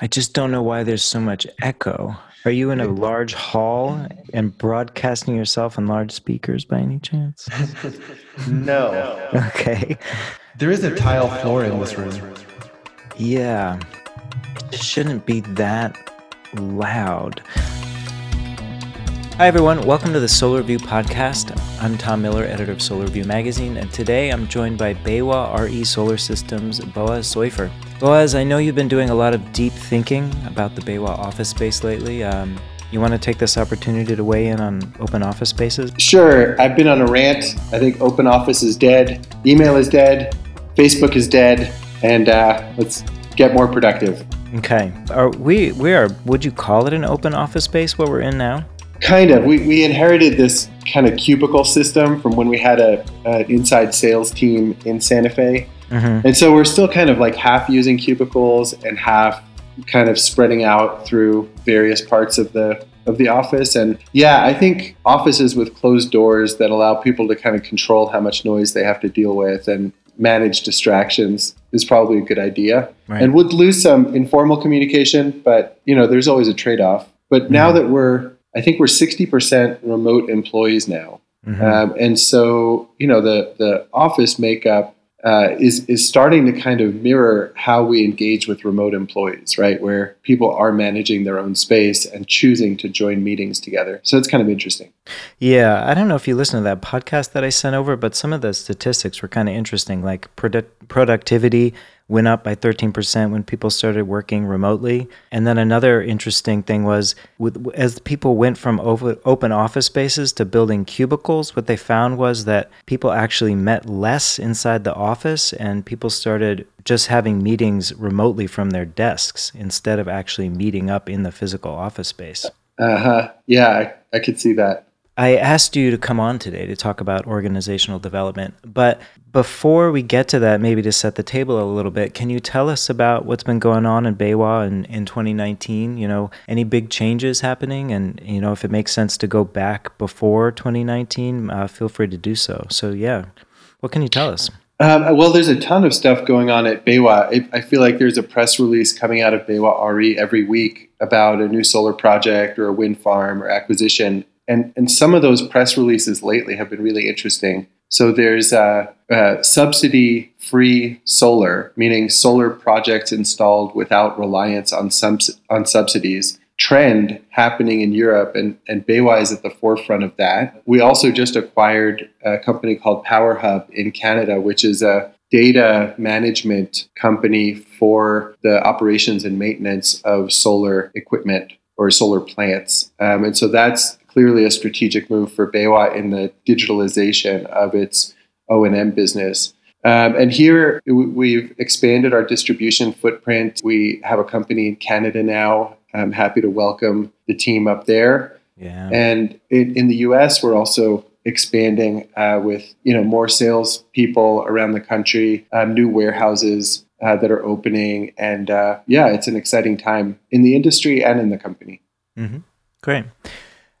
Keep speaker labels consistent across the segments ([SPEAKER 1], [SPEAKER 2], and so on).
[SPEAKER 1] I just don't know why there's so much echo. Are you in a large hall and broadcasting yourself on large speakers by any chance?
[SPEAKER 2] no.
[SPEAKER 1] Okay.
[SPEAKER 2] There is a tile floor in this room.
[SPEAKER 1] Yeah. It shouldn't be that loud. Hi, everyone. Welcome to the Solar View podcast. I'm Tom Miller, editor of Solar View magazine, and today I'm joined by BayWa RE Solar Systems' Boaz Soifer. Boaz, I know you've been doing a lot of deep thinking about the BayWa office space lately. Um, you want to take this opportunity to weigh in on open office spaces?
[SPEAKER 3] Sure. I've been on a rant. I think open office is dead, email is dead, Facebook is dead, and uh, let's get more productive.
[SPEAKER 1] Okay. Are we we are would you call it an open office space what we're in now?
[SPEAKER 3] Kind of. We, we inherited this kind of cubicle system from when we had a an inside sales team in Santa Fe, mm-hmm. and so we're still kind of like half using cubicles and half kind of spreading out through various parts of the of the office. And yeah, I think offices with closed doors that allow people to kind of control how much noise they have to deal with and manage distractions is probably a good idea. Right. And would lose some informal communication, but you know, there's always a trade-off. But mm-hmm. now that we're I think we're 60% remote employees now. Mm-hmm. Um, and so, you know, the, the office makeup uh, is, is starting to kind of mirror how we engage with remote employees, right? Where people are managing their own space and choosing to join meetings together. So it's kind of interesting.
[SPEAKER 1] Yeah. I don't know if you listen to that podcast that I sent over, but some of the statistics were kind of interesting, like produ- productivity went up by 13% when people started working remotely. And then another interesting thing was with, as people went from open office spaces to building cubicles, what they found was that people actually met less inside the office and people started just having meetings remotely from their desks instead of actually meeting up in the physical office space.
[SPEAKER 3] Uh huh. Yeah, I, I could see that.
[SPEAKER 1] I asked you to come on today to talk about organizational development, but before we get to that, maybe to set the table a little bit, can you tell us about what's been going on in BayWa in, in 2019? You know, any big changes happening? And, you know, if it makes sense to go back before 2019, uh, feel free to do so. So, yeah, what can you tell us?
[SPEAKER 3] Um, well, there's a ton of stuff going on at BayWa. I, I, feel like there's a press release coming out of BayWa RE every week about a new solar project or a wind farm or acquisition. And, and some of those press releases lately have been really interesting. So there's a, a subsidy free solar, meaning solar projects installed without reliance on, subs- on subsidies trend happening in Europe, and, and BayWa is at the forefront of that. We also just acquired a company called PowerHub in Canada, which is a data management company for the operations and maintenance of solar equipment or solar plants. Um, and so that's clearly a strategic move for BayWa in the digitalization of its O&M business. Um, and here we've expanded our distribution footprint. We have a company in Canada now. I'm happy to welcome the team up there. Yeah. And in, in the US, we're also expanding uh, with you know more sales people around the country, um, new warehouses uh, that are opening, and uh, yeah, it's an exciting time in the industry and in the company.
[SPEAKER 1] Mm-hmm. Great.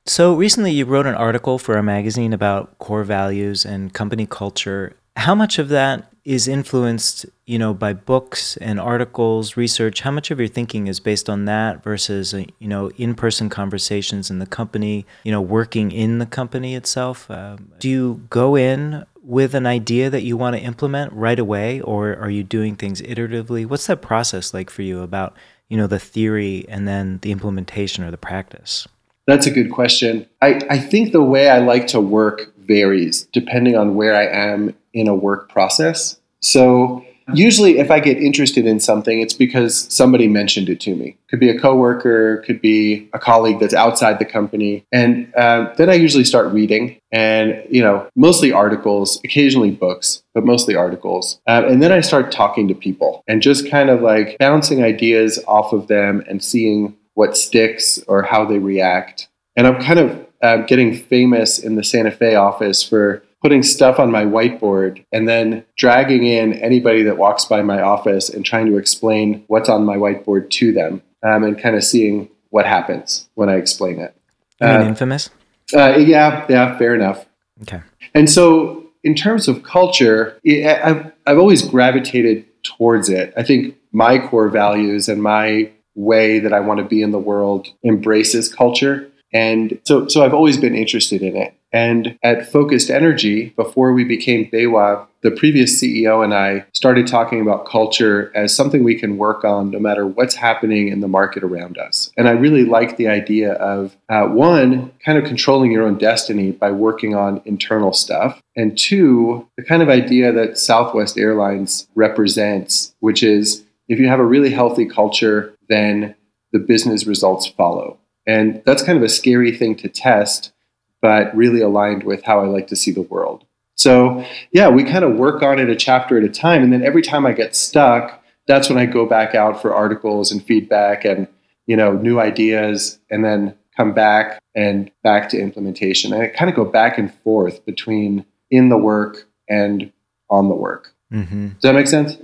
[SPEAKER 1] So recently you wrote an article for a magazine about core values and company culture. How much of that is influenced, you know, by books and articles, research? How much of your thinking is based on that versus, uh, you know, in-person conversations in the company, you know, working in the company itself? Um, do you go in with an idea that you want to implement right away or are you doing things iteratively? What's that process like for you about, you know, the theory and then the implementation or the practice?
[SPEAKER 3] That's a good question. I, I think the way I like to work varies depending on where I am in a work process. So usually if I get interested in something, it's because somebody mentioned it to me. Could be a coworker, could be a colleague that's outside the company. And uh, then I usually start reading and, you know, mostly articles, occasionally books, but mostly articles. Um, and then I start talking to people and just kind of like bouncing ideas off of them and seeing what sticks or how they react. And I'm kind of uh, getting famous in the Santa Fe office for putting stuff on my whiteboard and then dragging in anybody that walks by my office and trying to explain what's on my whiteboard to them um, and kind of seeing what happens when I explain it.
[SPEAKER 1] You mean uh, infamous?
[SPEAKER 3] Uh, yeah, yeah, fair enough.
[SPEAKER 1] Okay.
[SPEAKER 3] And so, in terms of culture, I've, I've always gravitated towards it. I think my core values and my way that I want to be in the world embraces culture. And so, so I've always been interested in it. And at Focused Energy, before we became BayWa, the previous CEO and I started talking about culture as something we can work on no matter what's happening in the market around us. And I really like the idea of uh, one, kind of controlling your own destiny by working on internal stuff. And two, the kind of idea that Southwest Airlines represents, which is if you have a really healthy culture, then the business results follow. And that's kind of a scary thing to test but really aligned with how I like to see the world. So, yeah, we kind of work on it a chapter at a time. And then every time I get stuck, that's when I go back out for articles and feedback and, you know, new ideas and then come back and back to implementation. And I kind of go back and forth between in the work and on the work. Mm-hmm. Does that make sense?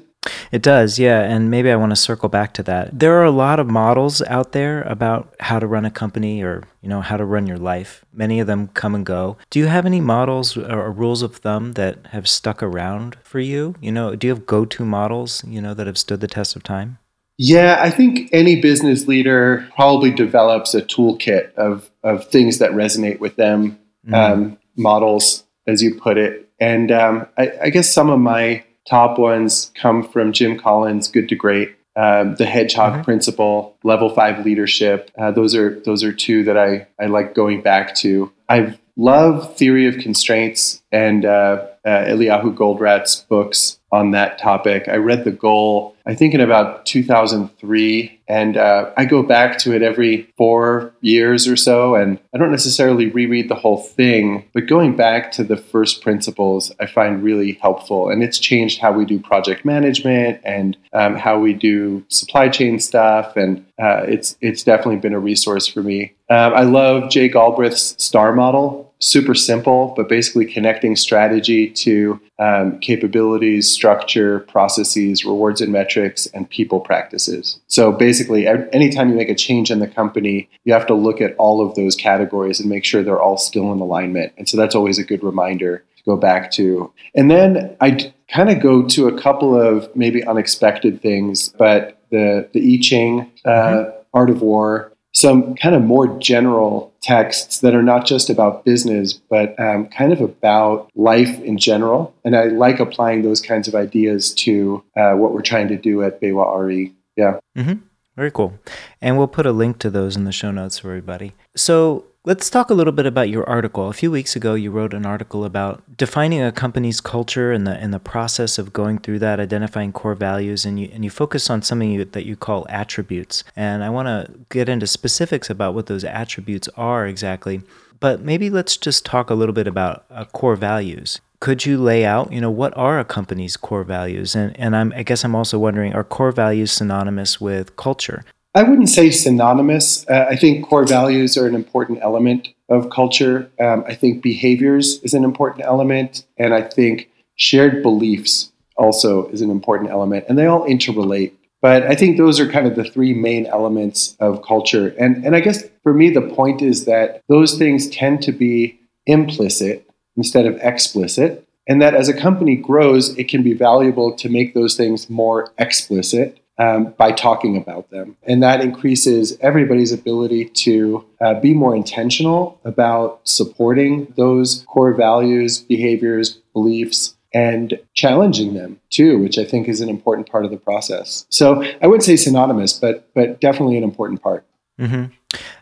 [SPEAKER 1] It does, yeah. And maybe I want to circle back to that. There are a lot of models out there about how to run a company or, you know, how to run your life. Many of them come and go. Do you have any models or rules of thumb that have stuck around for you? You know, do you have go to models, you know, that have stood the test of time?
[SPEAKER 3] Yeah, I think any business leader probably develops a toolkit of, of things that resonate with them, mm. um, models, as you put it. And um, I, I guess some of my top ones come from Jim Collins' Good to Great, um, the Hedgehog mm-hmm. Principle, Level Five Leadership. Uh, those are those are two that I I like going back to. I love Theory of Constraints and uh, uh, Eliyahu Goldratt's books on that topic. I read The Goal, I think, in about 2003, and uh, I go back to it every four years or so. And I don't necessarily reread the whole thing, but going back to the first principles, I find really helpful. And it's changed how we do project management and um, how we do supply chain stuff. And uh, it's it's definitely been a resource for me. Um, I love Jay Galbraith's STAR model super simple, but basically connecting strategy to um, capabilities, structure, processes, rewards and metrics, and people practices. So basically, anytime you make a change in the company, you have to look at all of those categories and make sure they're all still in alignment. And so that's always a good reminder to go back to. And then I kind of go to a couple of maybe unexpected things, but the the I Ching, uh, mm-hmm. Art of War, some kind of more general texts that are not just about business, but um, kind of about life in general. And I like applying those kinds of ideas to uh, what we're trying to do at BayWa RE. Yeah.
[SPEAKER 1] Mm-hmm. Very cool. And we'll put a link to those in the show notes for everybody. So Let's talk a little bit about your article. A few weeks ago, you wrote an article about defining a company's culture and the and the process of going through that, identifying core values, and you and you focus on something you, that you call attributes. And I want to get into specifics about what those attributes are exactly. But maybe let's just talk a little bit about uh, core values. Could you lay out, you know, what are a company's core values? And and I'm I guess I'm also wondering, are core values synonymous with culture?
[SPEAKER 3] I wouldn't say synonymous. Uh, I think core values are an important element of culture. Um, I think behaviors is an important element. And I think shared beliefs also is an important element. And they all interrelate. But I think those are kind of the three main elements of culture. And, and I guess for me, the point is that those things tend to be implicit instead of explicit. And that as a company grows, it can be valuable to make those things more explicit um, by talking about them. And that increases everybody's ability to uh, be more intentional about supporting those core values, behaviors, beliefs, and challenging them too, which I think is an important part of the process. So I wouldn't say synonymous, but but definitely an important part.
[SPEAKER 1] Mm-hmm.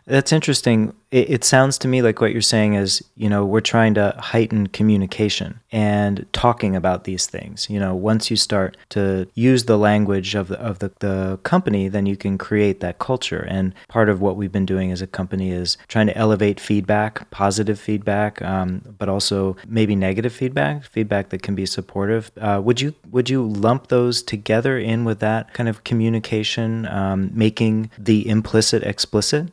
[SPEAKER 1] That's interesting. It, it, sounds to me like what you're saying is, you know, we're trying to heighten communication and talking about these things. You know, once you start to use the language of the, of the, the company, then you can create that culture. And part of what we've been doing as a company is trying to elevate feedback, positive feedback, um, but also maybe negative feedback, feedback that can be supportive. Uh, would you would you lump those together in with that kind of communication, um, making the implicit explicit?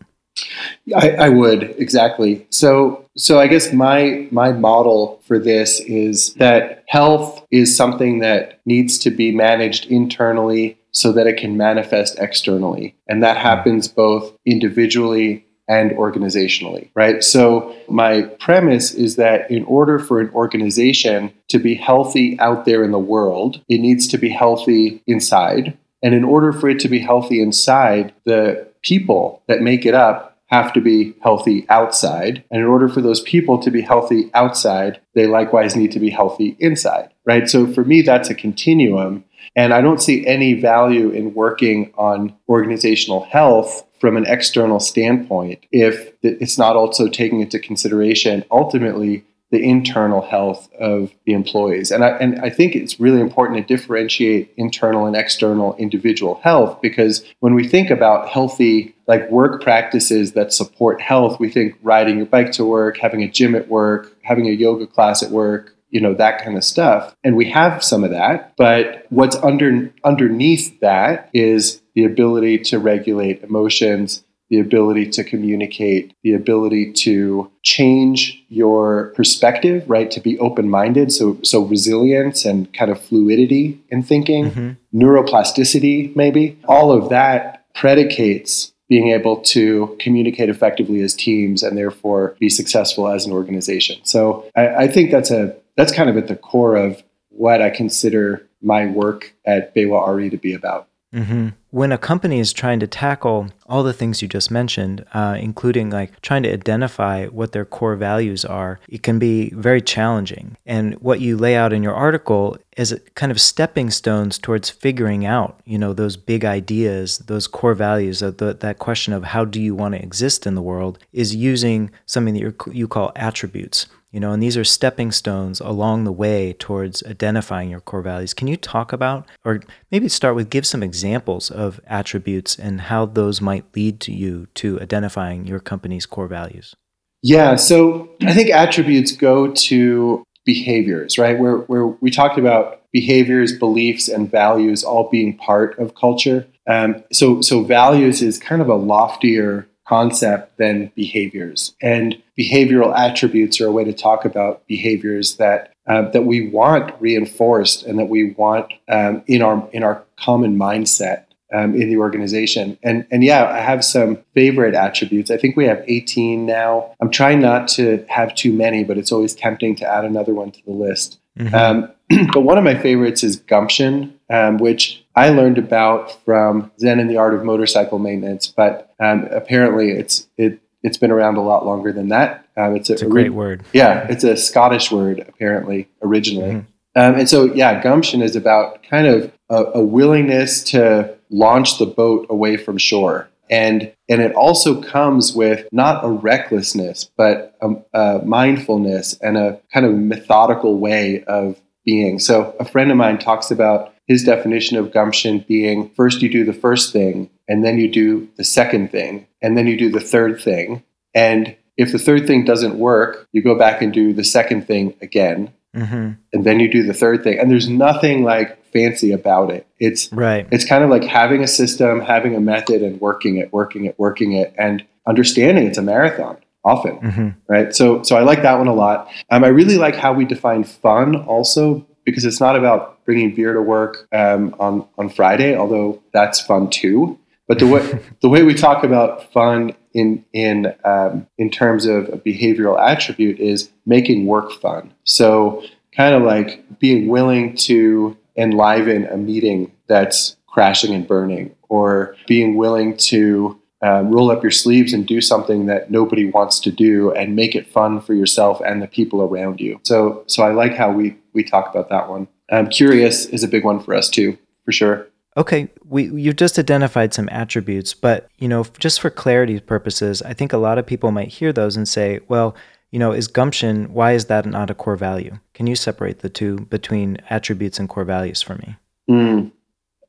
[SPEAKER 3] I, I, would exactly. So, so I guess my my model for this is that health is something that needs to be managed internally so that it can manifest externally, and that happens both individually and organizationally, right? So my premise is that in order for an organization to be healthy out there in the world, it needs to be healthy inside And in order for it to be healthy inside, the people that make it up have to be healthy outside. And in order for those people to be healthy outside, they likewise need to be healthy inside, right? So for me, that's a continuum. And I don't see any value in working on organizational health from an external standpoint if it's not also taking into consideration ultimately the internal health of the employees. And I, and I think it's really important to differentiate internal and external individual health because when we think about healthy like work practices that support health, we think riding your bike to work, having a gym at work, having a yoga class at work, you know that kind of stuff and we have some of that but what's under underneath that is the ability to regulate emotions the ability to communicate, the ability to change your perspective, right? To be open minded. So, so resilience and kind of fluidity in thinking, mm-hmm. neuroplasticity, maybe. All of that predicates being able to communicate effectively as teams and therefore be successful as an organization. So I, I think that's a that's kind of at the core of what I consider my work at BayWa RE to be about.
[SPEAKER 1] Mm-hmm. When a company is trying to tackle all the things you just mentioned, uh, including like trying to identify what their core values are, it can be very challenging. And what you lay out in your article is kind of stepping stones towards figuring out, you know, those big ideas, those core values, that that question of how do you want to exist in the world, is using something that you call attributes you know and these are stepping stones along the way towards identifying your core values. Can you talk about or maybe start with give some examples of attributes and how those might lead to you to identifying your company's core values?
[SPEAKER 3] Yeah so i think attributes go to behaviors right? Where, where we talked about behaviors beliefs and values all being part of culture. Um, so so values is kind of a loftier concept than behaviors. And behavioral attributes are a way to talk about behaviors that uh, that we want reinforced and that we want um, in our in our common mindset um, in the organization. And and yeah, I have some favorite attributes. I think we have 18 now. I'm trying not to have too many, but it's always tempting to add another one to the list. Mm-hmm. Um, but one of my favorites is gumption, um, which I learned about from Zen and the Art of Motorcycle Maintenance. But um, apparently, it's it it's been around a lot longer than that.
[SPEAKER 1] Um, it's, a, it's a, great word.
[SPEAKER 3] Yeah, it's a Scottish word apparently originally. Mm-hmm. Um, and so, yeah, gumption is about kind of a, a willingness to launch the boat away from shore and and it also comes with not a recklessness but a, a, mindfulness and a kind of methodical way of being so a friend of mine talks about his definition of gumption being first you do the first thing and then you do the second thing and then you do the third thing and if the third thing doesn't work you go back and do the second thing again mm-hmm. and then you do the third thing and there's nothing like fancy about it. It's
[SPEAKER 1] right.
[SPEAKER 3] It's kind of like having a system, having a method, and working it, working it, working it, and understanding it's a marathon often, mm-hmm. right? So, so I like that one a lot. Um, I really like how we define fun also because it's not about bringing beer to work um, on on Friday, although that's fun too. But the way the way we talk about fun in in um, in terms of a behavioral attribute is making work fun. So kind of like being willing to enliven a meeting that's crashing and burning, or being willing to um, roll up your sleeves and do something that nobody wants to do and make it fun for yourself and the people around you. So, so I like how we we talk about that one. Um, curious is a big one for us too, for sure.
[SPEAKER 1] Okay, we you've just identified some attributes, but you know, just for clarity purposes, I think a lot of people might hear those and say, "Well, you know, is gumption, why is that not a core value? Can you separate the two between attributes and core values for me?
[SPEAKER 3] Mm.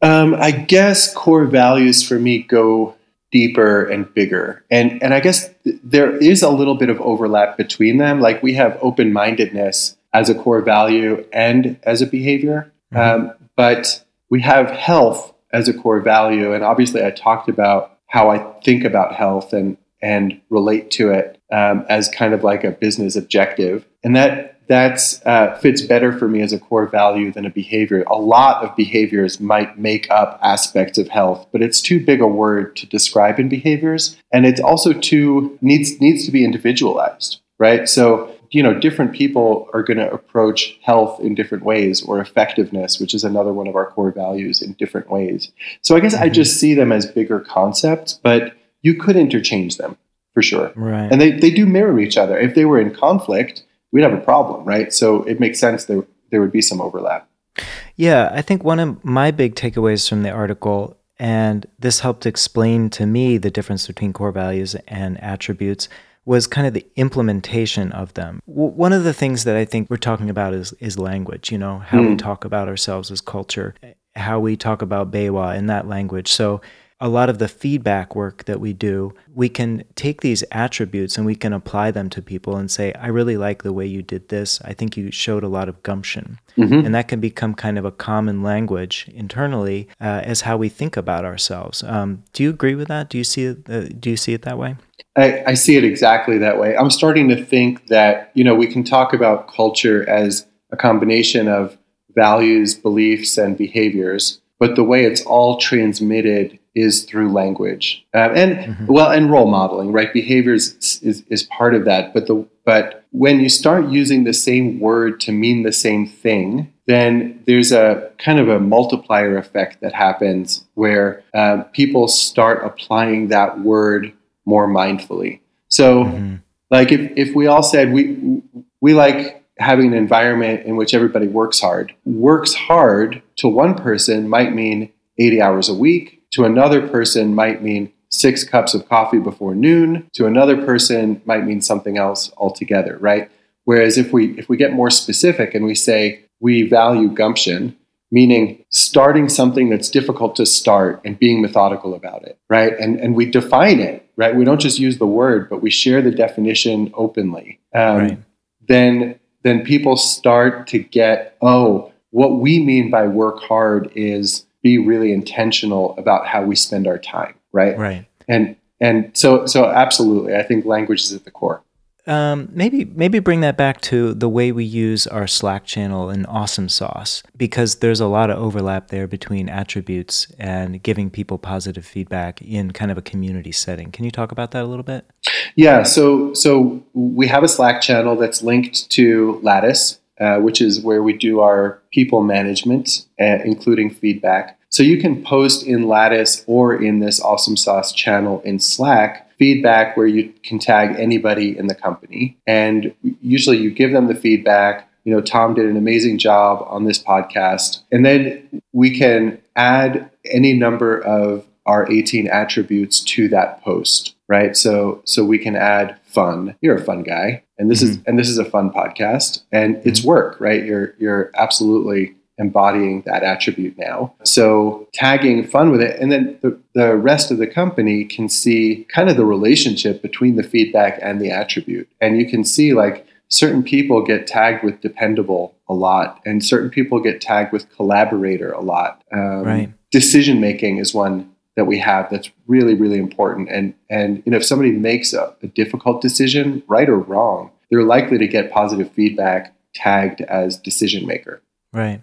[SPEAKER 3] Um, I guess core values for me go deeper and bigger. And, and I guess th- there is a little bit of overlap between them. Like we have open mindedness as a core value and as a behavior. Mm-hmm. Um, but we have health as a core value. And obviously, I talked about how I think about health and, and relate to it um, as kind of like a business objective, and that that's uh, fits better for me as a core value than a behavior. A lot of behaviors might make up aspects of health, but it's too big a word to describe in behaviors, and it's also too needs needs to be individualized, right? So you know, different people are going to approach health in different ways or effectiveness, which is another one of our core values in different ways. So I guess mm-hmm. I just see them as bigger concepts, but you could interchange them for sure.
[SPEAKER 1] Right.
[SPEAKER 3] And they, they do mirror each other. If they were in conflict, we'd have a problem, right? So it makes sense there, there would be some overlap.
[SPEAKER 1] Yeah, I think one of my big takeaways from the article, and this helped explain to me the difference between core values and attributes, was kind of the implementation of them. W- one of the things that I think we're talking about is is language. You know, how mm. we hmm. talk about ourselves as culture, how we talk about BayWa in that language. So a lot of the feedback work that we do, we can take these attributes and we can apply them to people and say, I really like the way you did this. I think you showed a lot of gumption. Mm-hmm. And that can become kind of a common language internally uh, as how we think about ourselves. Um, do you agree with that? Do you see it, uh, do you see it that way?
[SPEAKER 3] I, I see it exactly that way. I'm starting to think that, you know, we can talk about culture as a combination of values, beliefs, and behaviors but the way it's all transmitted is through language um, and mm-hmm. well and role modeling right behaviors is, is part of that but the but when you start using the same word to mean the same thing then there's a kind of a multiplier effect that happens where um, people start applying that word more mindfully so mm-hmm. like if, if we all said we we like having an environment in which everybody works hard. Works hard to one person might mean 80 hours a week, to another person might mean six cups of coffee before noon, to another person might mean something else altogether, right? Whereas if we if we get more specific and we say we value gumption, meaning starting something that's difficult to start and being methodical about it, right? And and we define it, right? We don't just use the word, but we share the definition openly. Um, right. Then then people start to get, oh, what we mean by work hard is be really intentional about how we spend our time, right?
[SPEAKER 1] Right.
[SPEAKER 3] And and so so absolutely, I think language is at the core.
[SPEAKER 1] Um, maybe maybe bring that back to the way we use our Slack channel in Awesome Sauce because there's a lot of overlap there between attributes and giving people positive feedback in kind of a community setting. Can you talk about that a little bit?
[SPEAKER 3] Yeah, so so we have a Slack channel that's linked to Lattice, uh, which is where we do our people management, uh, including feedback. So you can post in Lattice or in this Awesome Sauce channel in Slack feedback where you can tag anybody in the company. And usually you give them the feedback. You know, Tom did an amazing job on this podcast. And then we can add any number of our 18 attributes to that post, right? So so we can add fun. You're a fun guy. And this mm-hmm. is and this is a fun podcast. And mm-hmm. it's work, right? You're you're absolutely embodying that attribute now. So tagging fun with it. And then the, the rest of the company can see kind of the relationship between the feedback and the attribute. And you can see like certain people get tagged with dependable a lot, and certain people get tagged with collaborator a lot.
[SPEAKER 1] Um, right.
[SPEAKER 3] Decision making is one that we have that's really, really important. And and you know, if somebody makes a, a difficult decision, right or wrong, they're likely to get positive feedback tagged as decision maker.
[SPEAKER 1] Right.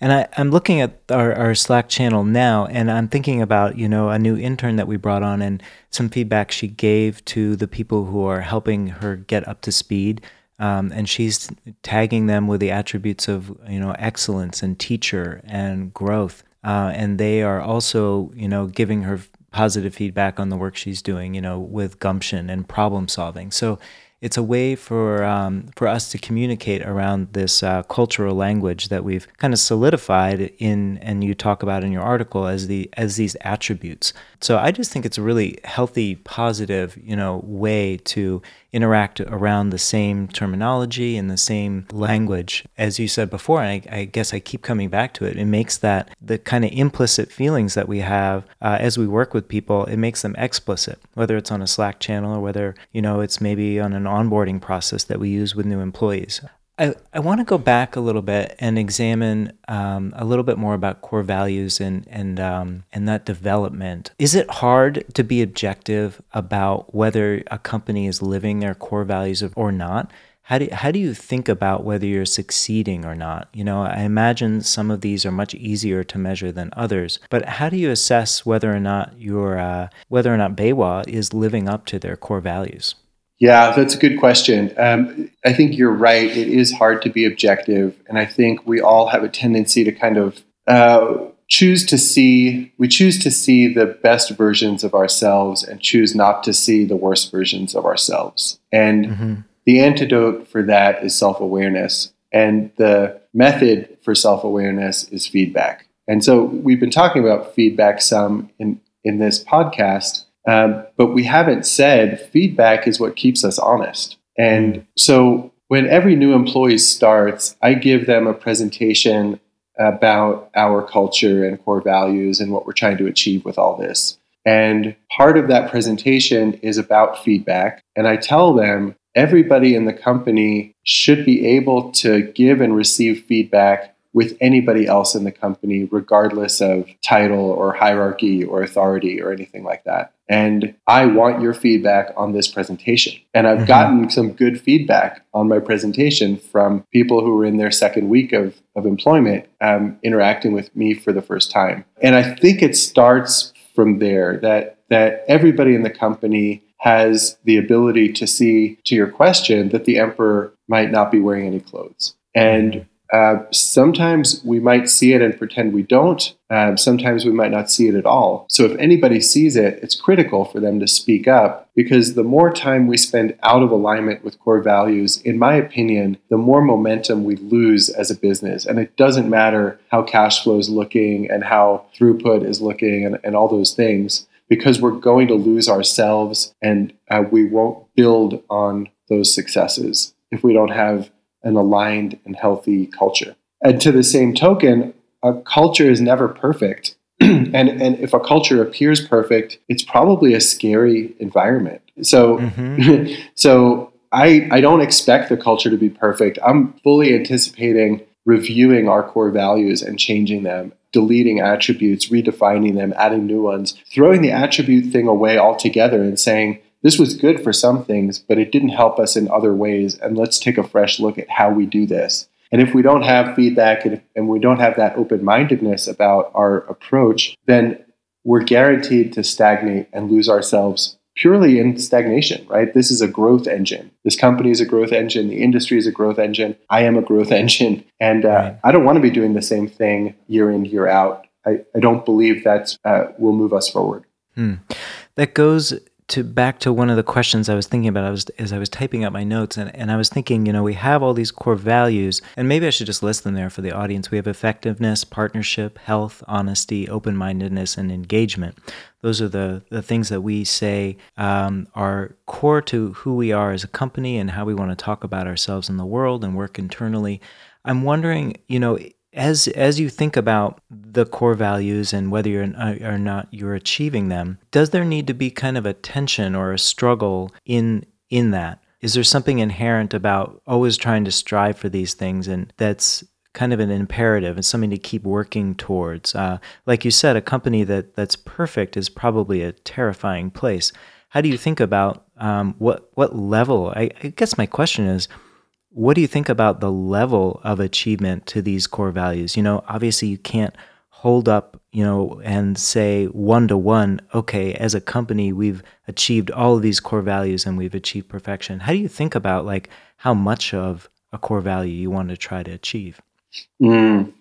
[SPEAKER 1] And I, am looking at our, our Slack channel now, and I'm thinking about you know a new intern that we brought on, and some feedback she gave to the people who are helping her get up to speed. Um, and she's tagging them with the attributes of you know excellence and teacher and growth, uh, and they are also you know giving her positive feedback on the work she's doing, you know, with gumption and problem solving. So it's a way for um, for us to communicate around this uh, cultural language that we've kind of solidified in, and you talk about in your article as the as these attributes. So I just think it's a really healthy, positive, you know, way to interact around the same terminology and the same language. As you said before, I, I guess I keep coming back to it, it makes that the kind of implicit feelings that we have uh, as we work with people, it makes them explicit, whether it's on a Slack channel or whether, you know, it's maybe on an onboarding process that we use with new employees. I, I want to go back a little bit and examine um, a little bit more about core values and and um, and that development. Is it hard to be objective about whether a company is living their core values or not? How do, how do you think about whether you're succeeding or not? You know, I imagine some of these are much easier to measure than others, but how do you assess whether or not your uh, whether or not BayWa is living up to their core values?
[SPEAKER 3] Yeah, that's a good question. Um, I think you're right. It is hard to be objective. And I think we all have a tendency to kind of uh, choose to see, we choose to see the best versions of ourselves and choose not to see the worst versions of ourselves. And mm-hmm. the antidote for that is self awareness. And the method for self awareness is feedback. And so we've been talking about feedback some in, in this podcast, um, but we haven't said feedback is what keeps us honest. And so when every new employee starts, I give them a presentation about our culture and core values and what we're trying to achieve with all this. And part of that presentation is about feedback. And I tell them everybody in the company should be able to give and receive feedback with anybody else in the company, regardless of title or hierarchy or authority or anything like that. And I want your feedback on this presentation. And I've mm-hmm. gotten some good feedback on my presentation from people who were in their second week of, of employment um, interacting with me for the first time. And I think it starts from there that, that everybody in the company has the ability to see, to your question, that the emperor might not be wearing any clothes. And uh, sometimes we might see it and pretend we don't. Uh, sometimes we might not see it at all. So if anybody sees it, it's critical for them to speak up because the more time we spend out of alignment with core values, in my opinion, the more momentum we lose as a business. And it doesn't matter how cash flow is looking and how throughput is looking and, and all those things because we're going to lose ourselves and uh, we won't build on those successes if we don't have an aligned and healthy culture. And to the same token, a culture is never perfect. and, and if a culture appears perfect, it's probably a scary environment. So, mm-hmm. so I, I don't expect the culture to be perfect. I'm fully anticipating reviewing our core values and changing them, deleting attributes, redefining them, adding new ones, throwing the attribute thing away altogether and saying, this was good for some things, but it didn't help us in other ways. And let's take a fresh look at how we do this. And if we don't have feedback and, and we don't have that open mindedness about our approach, then we're guaranteed to stagnate and lose ourselves purely in stagnation, right? This is a growth engine. This company is a growth engine. The industry is a growth engine. I am a growth engine. And uh, right. I don't want to be doing the same thing year in, year out. I, I don't believe that uh, will move us forward.
[SPEAKER 1] Hmm. That goes to back to one of the questions I was thinking about I was as I was typing up my notes and, and I was thinking, you know, we have all these core values and maybe I should just list them there for the audience. We have effectiveness, partnership, health, honesty, open-mindedness, and engagement. Those are the, the things that we say um, are core to who we are as a company and how we want to talk about ourselves in the world and work internally. I'm wondering, you know, as as you think about the core values and whether you're uh, or not you're achieving them, does there need to be kind of a tension or a struggle in in that? Is there something inherent about always trying to strive for these things and that's kind of an imperative and something to keep working towards? Uh, like you said, a company that that's perfect is probably a terrifying place. How do you think about um, what what level? I, I guess my question is what do you think about the level of achievement to these core values? You know, obviously you can't hold up, you know, and say one to one, okay, as a company, we've achieved all of these core values and we've achieved perfection. How do you think about like how much of a core value you want to try to achieve?
[SPEAKER 3] Mm.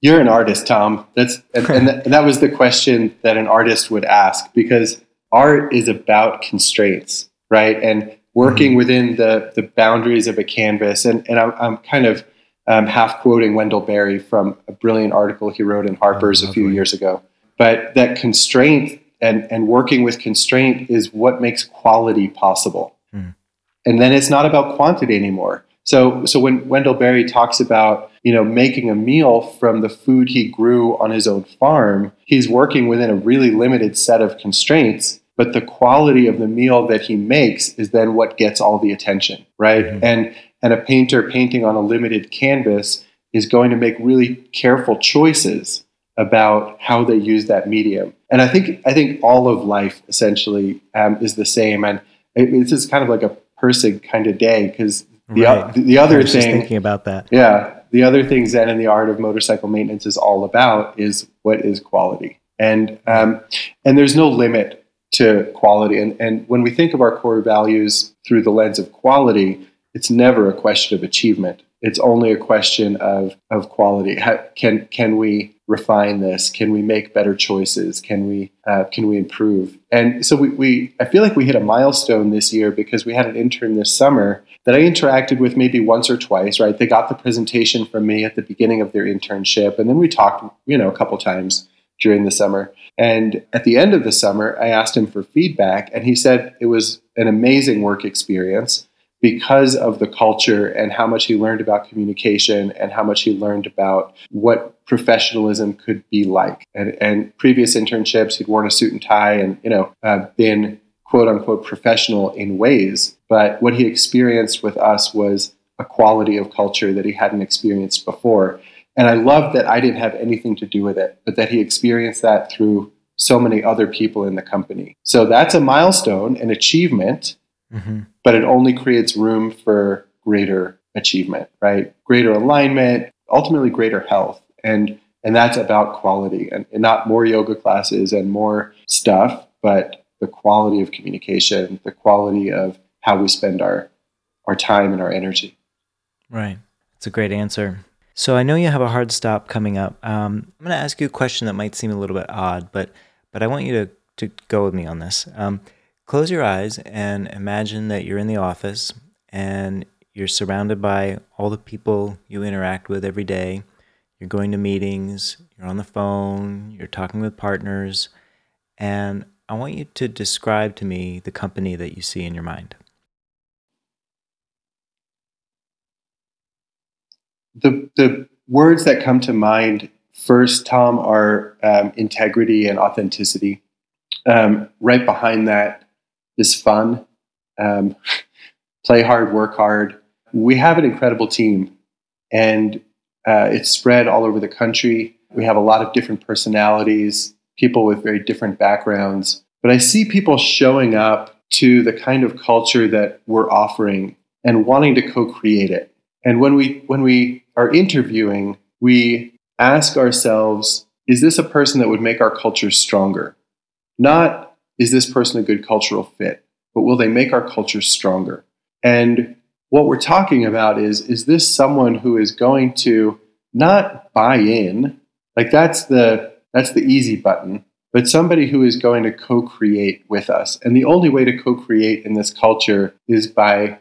[SPEAKER 3] You're an artist, Tom. That's and, and, th- and that was the question that an artist would ask because art is about constraints, right? And working mm-hmm. within the, the boundaries of a canvas. And, and I'm, I'm kind of um, half quoting Wendell Berry from a brilliant article he wrote in Harper's oh, a few years ago. But that constraint and, and working with constraint is what makes quality possible. Mm. And then it's not about quantity anymore. So, so when Wendell Berry talks about you know making a meal from the food he grew on his own farm, he's working within a really limited set of constraints but the quality of the meal that he makes is then what gets all the attention right? Mm-hmm. and and a painter painting on a limited canvas is going to make really careful choices about how they use that medium. And i think i think all of life essentially um, is the same. And it, this is kind of like a Pirsig kind of day because the, right. the, the other thing
[SPEAKER 1] thinking about that.
[SPEAKER 3] Yeah. The other thing zen and the art of motorcycle maintenance is all about is what is quality. And um, and there's no limit to quality. And, and when we think of our core values through the lens of quality, it's never a question of achievement. It's only a question of, of quality. How, can, can we refine this? Can we make better choices? Can we, uh, can we improve? And so we, we, I feel like we hit a milestone this year because we had an intern this summer that I interacted with maybe once or twice, right? They got the presentation from me at the beginning of their internship. And then we talked, you know, a couple times during the summer. And at the end of the summer, I asked him for feedback, and he said it was an amazing work experience because of the culture and how much he learned about communication and how much he learned about what professionalism could be like. And, and previous internships, he'd worn a suit and tie and you know uh, been quote unquote professional in ways. But what he experienced with us was a quality of culture that he hadn't experienced before. And I love that I didn't have anything to do with it, but that he experienced that through so many other people in the company. So that's a milestone, an achievement, mm-hmm. but it only creates room for greater achievement, right? Greater alignment, ultimately greater health. And and that's about quality and, and not more yoga classes and more stuff, but the quality of communication, the quality of how we spend our our time and our energy.
[SPEAKER 1] Right. It's a great answer. So I know you have a hard stop coming up. Um, I'm going to ask you a question that might seem a little bit odd, but but I want you to to go with me on this. Um, close your eyes and imagine that you're in the office and you're surrounded by all the people you interact with every day. You're going to meetings, you're on the phone, you're talking with partners, and I want you to describe to me the company that you see in your mind.
[SPEAKER 3] The the words that come to mind first, Tom, are um, integrity and authenticity. Um, right behind that is fun. Um, play hard, work hard. We have an incredible team, and uh, it's spread all over the country. We have a lot of different personalities, people with very different backgrounds. But I see people showing up to the kind of culture that we're offering and wanting to co-create it. And when we when we are interviewing, we ask ourselves, is this a person that would make our culture stronger? Not is this person a good cultural fit, but will they make our culture stronger? And what we're talking about is is this someone who is going to not buy in, like that's the that's the easy button, but somebody who is going to co-create with us. And the only way to co-create in this culture is by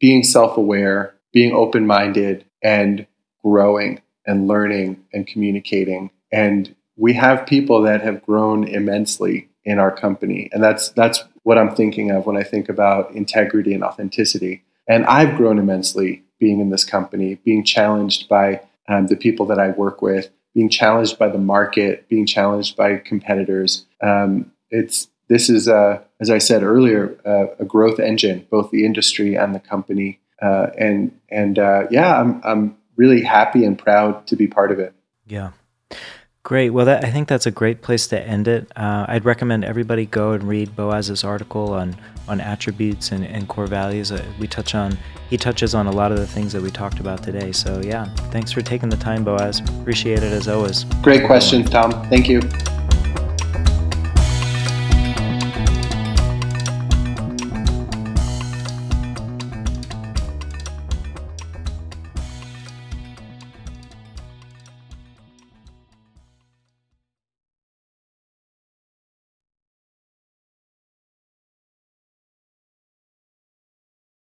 [SPEAKER 3] being self-aware, being open minded and growing and learning and communicating. And we have people that have grown immensely in our company. And that's that's what I'm thinking of when I think about integrity and authenticity. And I've grown immensely being in this company, being challenged by um, the people that I work with, being challenged by the market, being challenged by competitors. Um, it's this is, a, as I said earlier, a growth engine, both the industry and the company. Uh, and and uh, yeah, I'm I'm really happy and proud to be part of it.
[SPEAKER 1] Yeah. Great. Well, that, I think that's a great place to end it. Uh, I'd recommend everybody go and read Boaz's article on on attributes and, and core values. Uh, we touch on he touches on a lot of the things that we talked about today. So yeah, thanks for taking the time, Boaz. Appreciate it as always.
[SPEAKER 3] Great question, Tom. Thank you.